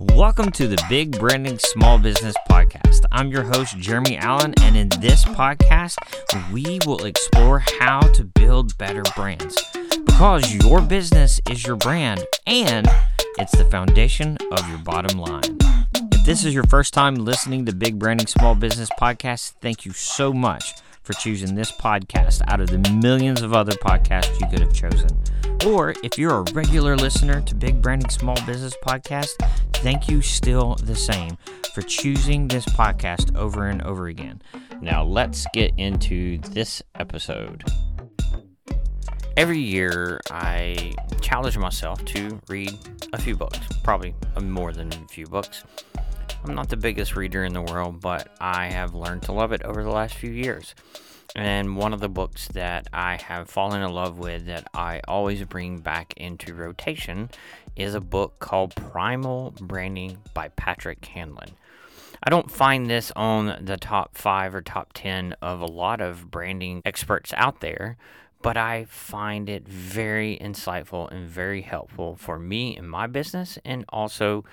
Welcome to the Big Branding Small Business Podcast. I'm your host, Jeremy Allen, and in this podcast, we will explore how to build better brands. Because your business is your brand and it's the foundation of your bottom line. If this is your first time listening to Big Branding Small Business Podcast, thank you so much for choosing this podcast out of the millions of other podcasts you could have chosen. Or if you're a regular listener to Big Branding Small Business Podcast, thank you still the same for choosing this podcast over and over again. Now let's get into this episode. Every year, I challenge myself to read a few books, probably more than a few books. I'm not the biggest reader in the world, but I have learned to love it over the last few years. And one of the books that I have fallen in love with that I always bring back into rotation is a book called Primal Branding by Patrick Hanlon. I don't find this on the top five or top 10 of a lot of branding experts out there, but I find it very insightful and very helpful for me in my business and also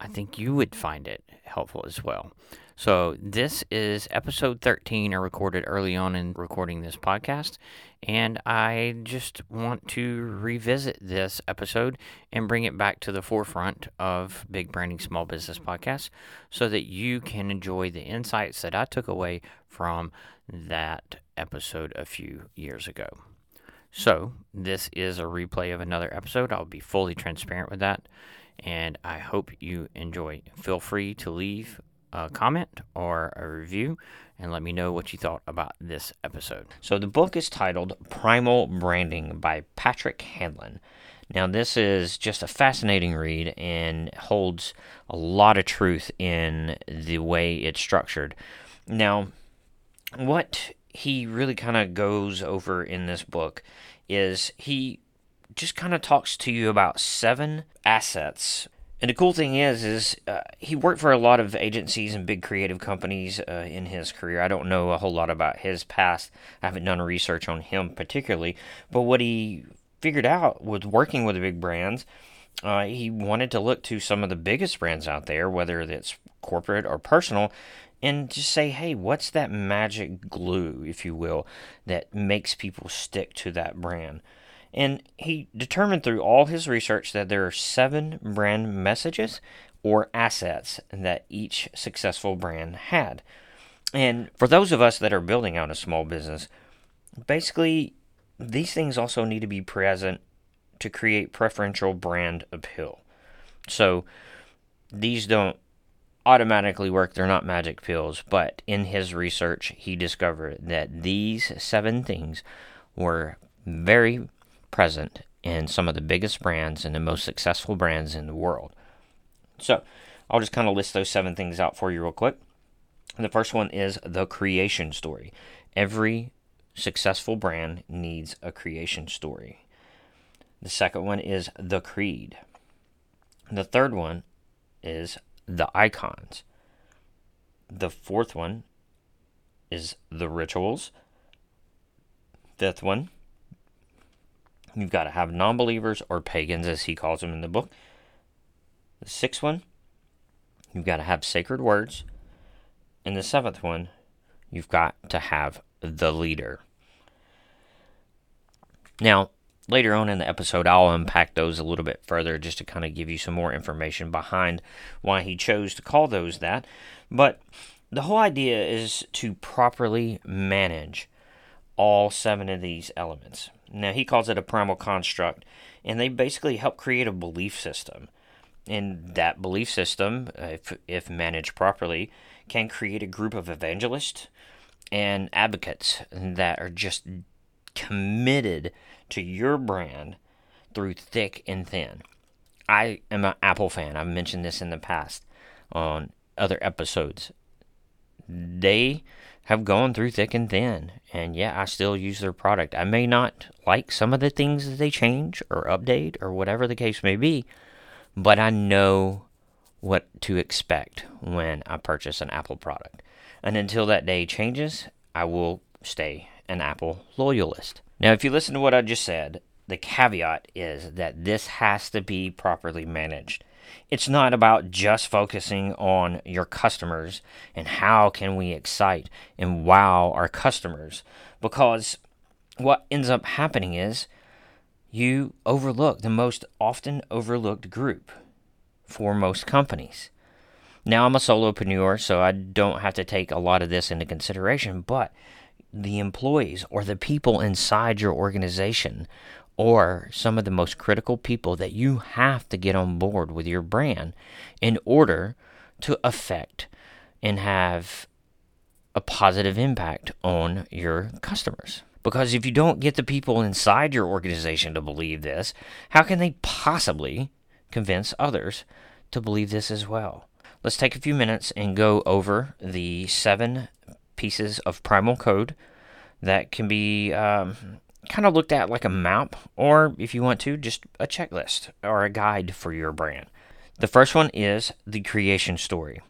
I think you would find it helpful as well. So, this is episode 13. I recorded early on in recording this podcast, and I just want to revisit this episode and bring it back to the forefront of Big Branding Small Business Podcast so that you can enjoy the insights that I took away from that episode a few years ago. So, this is a replay of another episode. I'll be fully transparent with that and I hope you enjoy. Feel free to leave a comment or a review and let me know what you thought about this episode. So, the book is titled Primal Branding by Patrick Hanlon. Now, this is just a fascinating read and holds a lot of truth in the way it's structured. Now, what he really kind of goes over in this book is he just kind of talks to you about seven assets. And the cool thing is, is uh, he worked for a lot of agencies and big creative companies uh, in his career. I don't know a whole lot about his past. I haven't done research on him particularly. But what he figured out with working with the big brands, uh, he wanted to look to some of the biggest brands out there, whether it's corporate or personal, and just say, hey, what's that magic glue, if you will, that makes people stick to that brand? And he determined through all his research that there are seven brand messages or assets that each successful brand had. And for those of us that are building out a small business, basically, these things also need to be present to create preferential brand appeal. So these don't automatically work, they're not magic pills, but in his research, he discovered that these seven things were very present in some of the biggest brands and the most successful brands in the world. So, I'll just kind of list those seven things out for you real quick. The first one is the creation story. Every successful brand needs a creation story. The second one is the creed. The third one is the icons. The fourth one is the rituals. Fifth one You've got to have non believers or pagans, as he calls them in the book. The sixth one, you've got to have sacred words. And the seventh one, you've got to have the leader. Now, later on in the episode, I'll unpack those a little bit further just to kind of give you some more information behind why he chose to call those that. But the whole idea is to properly manage all seven of these elements. Now, he calls it a primal construct, and they basically help create a belief system. And that belief system, if, if managed properly, can create a group of evangelists and advocates that are just committed to your brand through thick and thin. I am an Apple fan. I've mentioned this in the past on other episodes. They have gone through thick and thin, and yeah, I still use their product. I may not like some of the things that they change or update or whatever the case may be, but I know what to expect when I purchase an Apple product. And until that day changes, I will stay an Apple loyalist. Now, if you listen to what I just said, the caveat is that this has to be properly managed. It's not about just focusing on your customers and how can we excite and wow our customers because what ends up happening is you overlook the most often overlooked group for most companies. Now, I'm a solopreneur, so I don't have to take a lot of this into consideration, but the employees or the people inside your organization or some of the most critical people that you have to get on board with your brand in order to affect and have a positive impact on your customers. Because if you don't get the people inside your organization to believe this, how can they possibly convince others to believe this as well? Let's take a few minutes and go over the seven pieces of primal code that can be um, kind of looked at like a map, or if you want to, just a checklist or a guide for your brand. The first one is the creation story.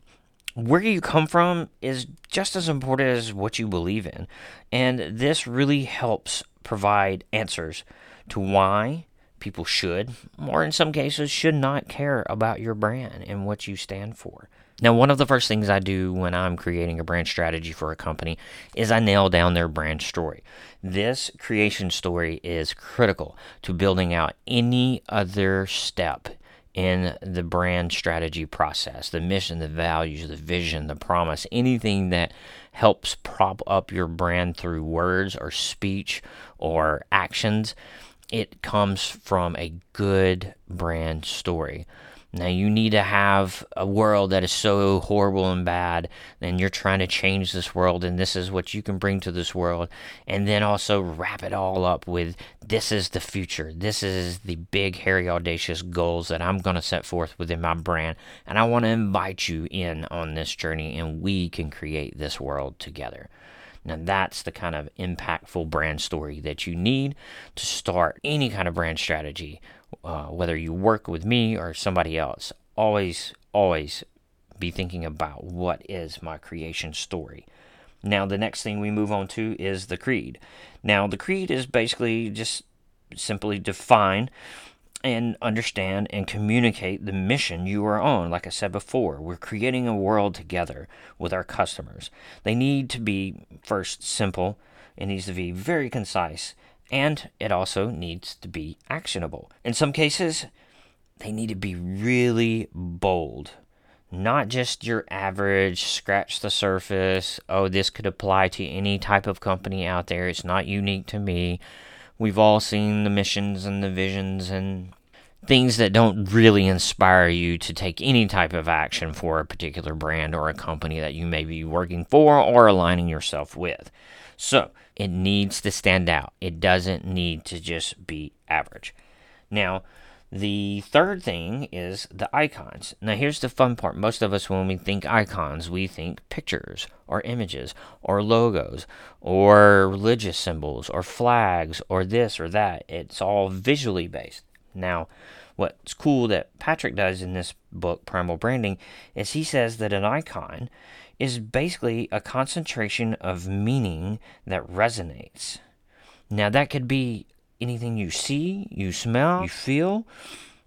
Where you come from is just as important as what you believe in, and this really helps provide answers to why people should, or in some cases, should not care about your brand and what you stand for. Now, one of the first things I do when I'm creating a brand strategy for a company is I nail down their brand story. This creation story is critical to building out any other step in the brand strategy process the mission, the values, the vision, the promise, anything that helps prop up your brand through words or speech or actions. It comes from a good brand story. Now, you need to have a world that is so horrible and bad, and you're trying to change this world, and this is what you can bring to this world. And then also wrap it all up with this is the future. This is the big, hairy, audacious goals that I'm going to set forth within my brand. And I want to invite you in on this journey, and we can create this world together. Now, that's the kind of impactful brand story that you need to start any kind of brand strategy uh, whether you work with me or somebody else, always, always be thinking about what is my creation story. Now, the next thing we move on to is the creed. Now, the creed is basically just simply define and understand and communicate the mission you are on. Like I said before, we're creating a world together with our customers. They need to be first simple, it needs to be very concise, and it also needs to be actionable. In some cases, they need to be really bold. Not just your average scratch the surface, oh, this could apply to any type of company out there. It's not unique to me. We've all seen the missions and the visions and things that don't really inspire you to take any type of action for a particular brand or a company that you may be working for or aligning yourself with. So, it needs to stand out. It doesn't need to just be average. Now, the third thing is the icons. Now, here's the fun part. Most of us, when we think icons, we think pictures or images or logos or religious symbols or flags or this or that. It's all visually based. Now, what's cool that Patrick does in this book, Primal Branding, is he says that an icon is basically a concentration of meaning that resonates. Now, that could be anything you see, you smell, you feel,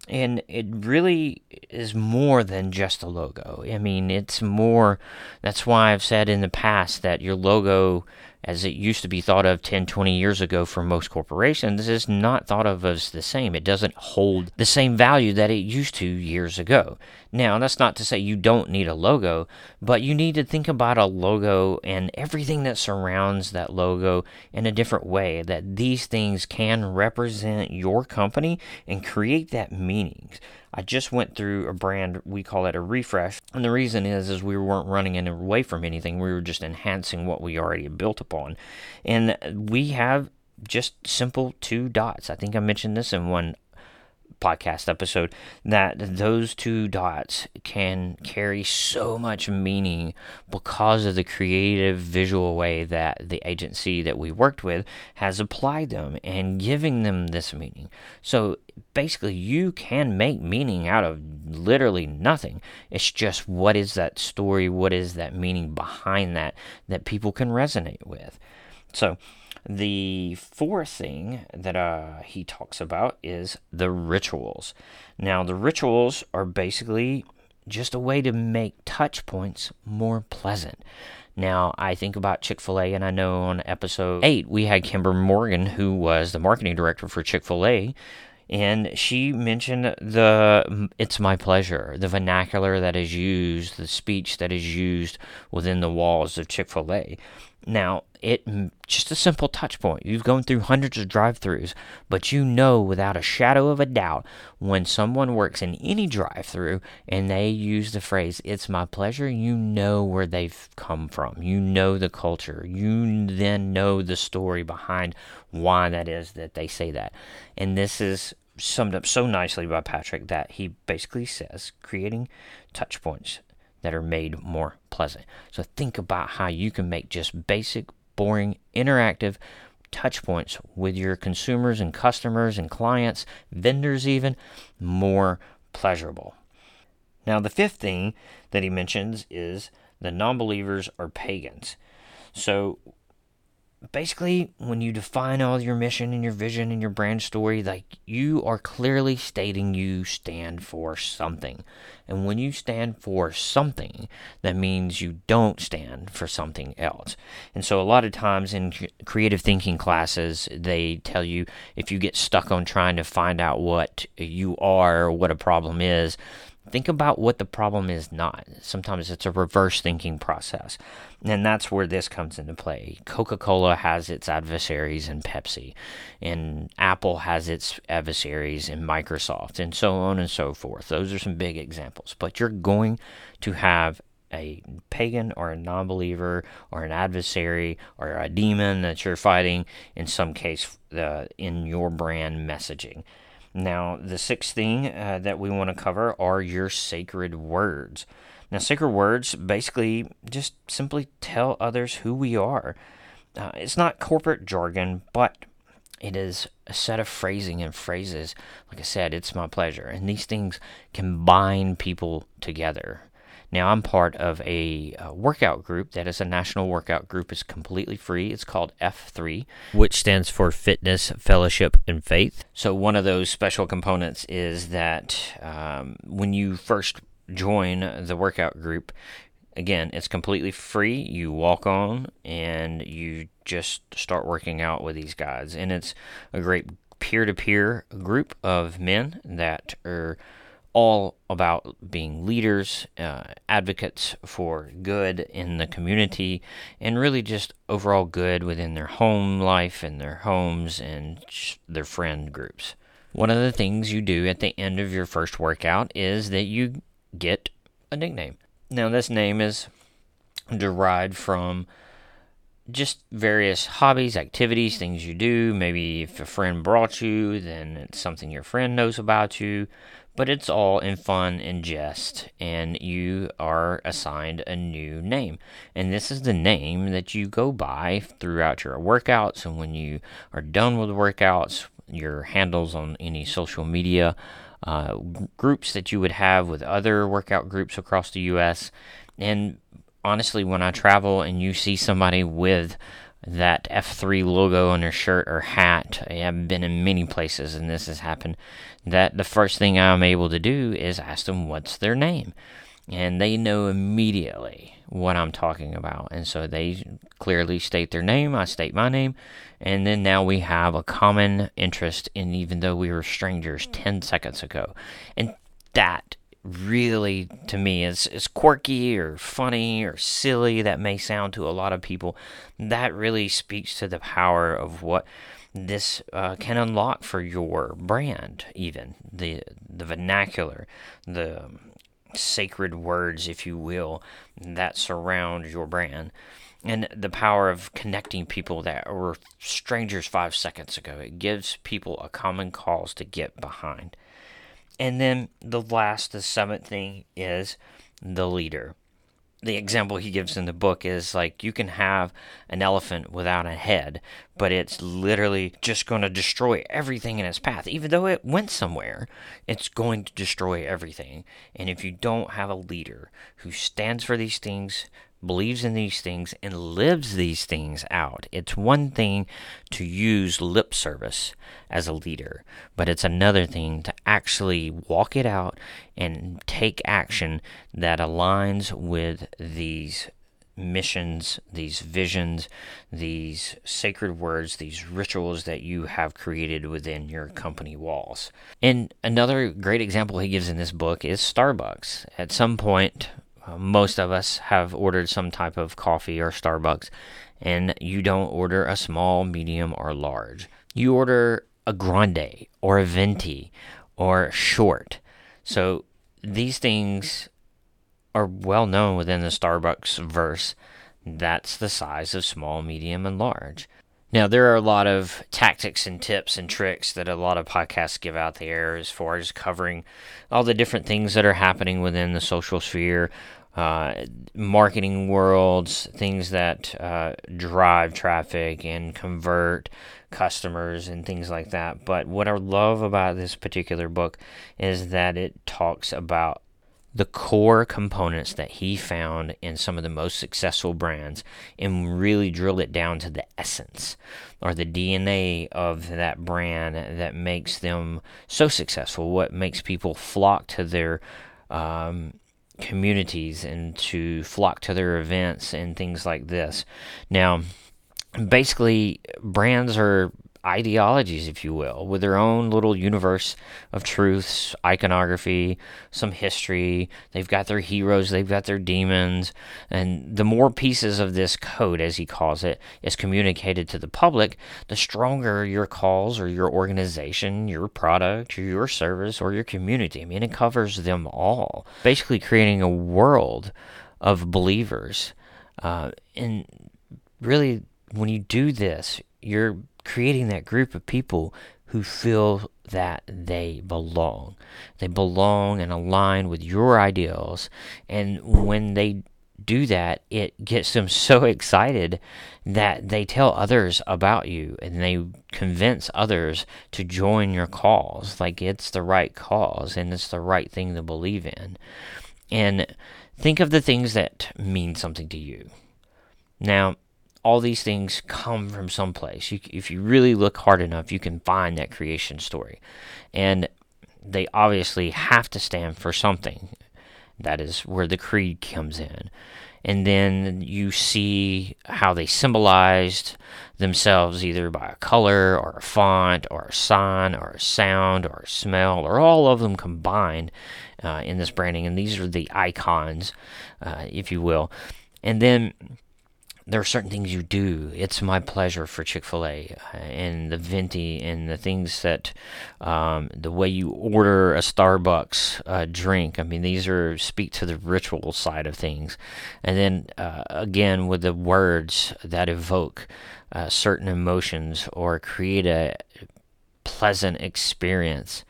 and it really is more than just a logo. I mean, it's more. That's why I've said in the past that your logo as it used to be thought of 10, 20 years ago for most corporations, this is not thought of as the same. It doesn't hold the same value that it used to years ago. Now, that's not to say you don't need a logo, but you need to think about a logo and everything that surrounds that logo in a different way, that these things can represent your company and create that meaning. I just went through a brand we call it a refresh, and the reason is is we weren't running away from anything. We were just enhancing what we already built upon, and we have just simple two dots. I think I mentioned this in one podcast episode that those two dots can carry so much meaning because of the creative visual way that the agency that we worked with has applied them and giving them this meaning. So basically, you can make meaning out of literally nothing. It's just what is that story, what is that meaning behind that that people can resonate with. So, The fourth thing that uh, he talks about is the rituals. Now, the rituals are basically just a way to make touch points more pleasant. Now, I think about Chick fil A, and I know on episode 8 we had Kimber Morgan, who was the marketing director for Chick fil A, and she mentioned the it's my pleasure the vernacular that is used the speech that is used within the walls of chick-fil-a. Now it just a simple touch point. You've gone through hundreds of drive-throughs but you know without a shadow of a doubt when someone works in any drive-through and they use the phrase it's my pleasure you know where they've come from. You know the culture. You then know the story behind why that is that they say that and this is summed up so nicely by Patrick that he basically says creating touch points that are made more pleasant. So think about how you can make just basic, boring, interactive touch points with your consumers and customers and clients, vendors even, more pleasurable. Now, the fifth thing that he mentions is the non believers are pagans. So basically when you define all your mission and your vision and your brand story like you are clearly stating you stand for something. And when you stand for something that means you don't stand for something else. And so a lot of times in creative thinking classes they tell you if you get stuck on trying to find out what you are or what a problem is think about what the problem is not. Sometimes it's a reverse thinking process. And that's where this comes into play. Coca Cola has its adversaries in Pepsi, and Apple has its adversaries in Microsoft, and so on and so forth. Those are some big examples. But you're going to have a pagan or a non believer or an adversary or a demon that you're fighting, in some case, uh, in your brand messaging. Now, the sixth thing uh, that we want to cover are your sacred words. Now, sacred words basically just simply tell others who we are. Uh, it's not corporate jargon, but it is a set of phrasing and phrases. Like I said, it's my pleasure. And these things can bind people together. Now, I'm part of a, a, workout group that is a national workout group. It's completely free. It's called F3, which stands for Fitness, Fellowship, and Faith. So, one of those special components is that um, when you first join the workout group, again, it's completely free. You walk on and you just start working out with these guys. And it's a great peer to peer group of men that are all about being leaders, uh, advocates for good in the community, and really just overall good within their home life and their homes and their friend groups. One of the things you do at the end of your first workout is that you get a nickname. Now, this name is derived from just various hobbies, activities, things you do. Maybe if a friend brought you, then it's something your friend knows about you but it's all in fun and jest, and you are assigned a new name. And this is the name that you go by throughout your workouts, and when you are done with workouts, your handles on any social media uh, groups that you would have with other workout groups across the U.S. And honestly, when I travel and you see somebody with that F3 logo on their shirt or hat. I have been in many places and this has happened. That the first thing I'm able to do is ask them what's their name. And they know immediately what I'm talking about. And so they clearly state their name, I state my name, and then now we have a common interest in even though we were strangers 10 seconds ago. And that really to me is is quirky or funny or silly that may sound to a lot of people that really speaks to the power of what this uh, can unlock for your brand even. The the vernacular the sacred words if you will that surround your brand. And the power of connecting people that were strangers 5 seconds ago. It gives people a common cause to get behind and then the last, the seventh thing is the leader. The example he gives in the book is like you can have an elephant without a head, but it's literally just going to destroy everything in its path. Even though it went somewhere, it's going to destroy everything. And if you don't have a leader who stands for these things, believes in these things and lives these things out. It's one thing to use lip service as a leader, but it's another thing to actually walk it out and take action that aligns with these missions, these visions, these sacred words, these rituals that you have created within your company walls. And another great example he gives in this book is Starbucks. At some point, uh, most of us have ordered some type of coffee or Starbucks, and you don't order a small, medium, or large. You order a grande or a venti or short. So these things are well known within the Starbucks verse. That's the size of small, medium, and large. Now, there are a lot of tactics and tips and tricks that a lot of podcasts give out there as far as covering all the different things that are happening within the social sphere, uh, marketing worlds, things that uh, drive traffic and convert customers and things like that. But what I love about this particular book is that it talks about the core components that he found in some of the most successful brands and really drill it down to the essence or the DNA of that brand that makes them so successful, what makes people flock to their um, communities and to flock to their events and things like this. Now, basically, brands are ideologies, if you will, with their own little universe of truths, iconography, some history. They've got their heroes, they've got their demons. And the more pieces of this code, as he calls it, is communicated to the public, the stronger your cause or your organization, your product, or your service, or your community. I mean, it covers them all. Basically, creating a world of believers. Uh, and really, when you do this, you're creating that group of people who feel that they belong. They belong and align with your ideals. And when they do that, it gets them so excited that they tell others about you and they convince others to join your cause. Like it's the right cause and it's the right thing to believe in. And think of the things that mean something to you. Now, all these things come from someplace. You, if you really look hard enough, you can find that creation story. And they obviously have to stand for something. That is where the creed comes in. And then you see how they symbolized themselves either by a color or a font or a sign or a sound or a smell or all of them combined uh, in this branding. And these are the icons, uh, if you will. And then there are certain things you do. It's my pleasure for Chick Fil A uh, and the venti and the things that um, the way you order a Starbucks uh, drink. I mean, these are speak to the ritual side of things, and then uh, again with the words that evoke uh, certain emotions or create a pleasant experience,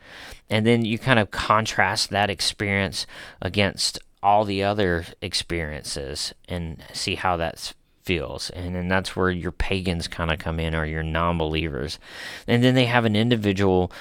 and then you kind of contrast that experience against all the other experiences and see how that's feels. And then that's where your pagans kind of come in or your non believers. And then they have an individual,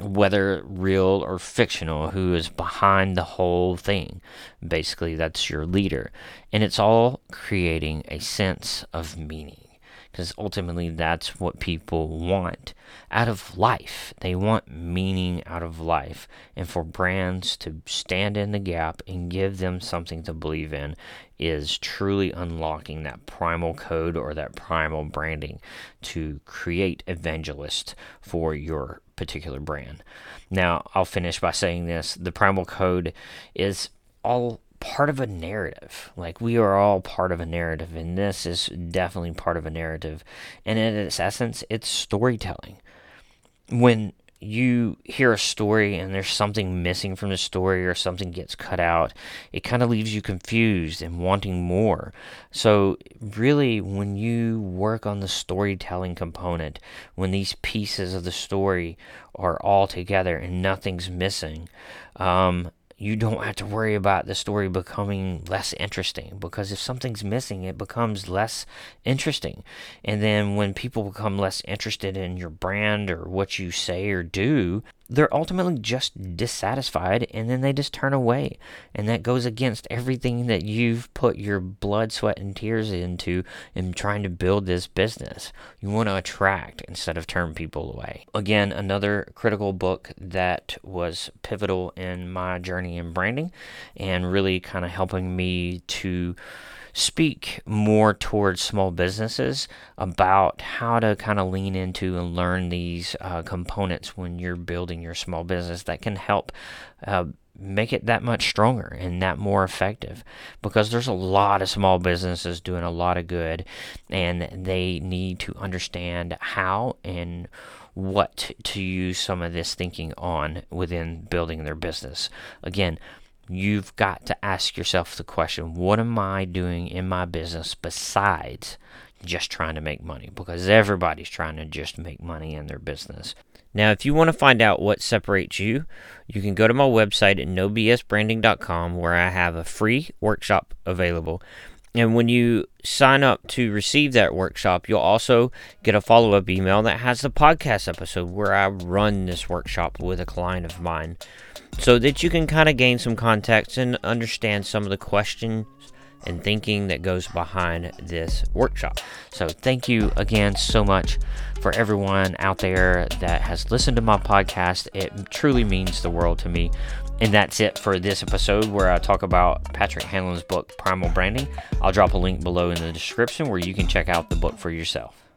whether real or fictional, who is behind the whole thing. Basically, that's your leader. And it's all creating a sense of meaning because ultimately that's what people want out of life. They want meaning out of life. And for brands to stand in the gap and give them something to believe in is truly unlocking that primal code or that primal branding to create evangelists for your particular brand. Now, I'll finish by saying this the primal code is all part of a narrative. Like we are all part of a narrative, and this is definitely part of a narrative. And in its essence, it's storytelling. When you hear a story and there's something missing from the story or something gets cut out, it kind of leaves you confused and wanting more. So, really, when you work on the storytelling component, when these pieces of the story are all together and nothing's missing, um, you don't have to worry about the story becoming less interesting because if something's missing, it becomes less interesting. And then when people become less interested in your brand or what you say or do, they're ultimately just dissatisfied and then they just turn away. And that goes against everything that you've put your blood, sweat, and tears into in trying to build this business. You want to attract instead of turn people away. Again, another critical book that was pivotal in my journey in branding and really kind of helping me to speak more towards small businesses about how to kind of lean into and learn these uh, components when you're building your small business that can help uh, make it that much stronger and that more effective because there's a lot of small businesses doing a lot of good and they need to understand how and what to use some of this thinking on within building their business. Again, you've got to ask yourself the question what am I doing in my business besides just trying to make money? Because everybody's trying to just make money in their business. Now, if you want to find out what separates you, you can go to my website at nobsbranding.com where I have a free workshop available. And when you sign up to receive that workshop, you'll also get a follow up email that has the podcast episode where I run this workshop with a client of mine so that you can kind of gain some context and understand some of the questions and thinking that goes behind this workshop. So, thank you again so much for everyone out there that has listened to my podcast. It truly means the world to me. And that's it for this episode where I talk about Patrick Hanlon's book, Primal Branding. I'll drop a link below in the description where you can check out the book for yourself.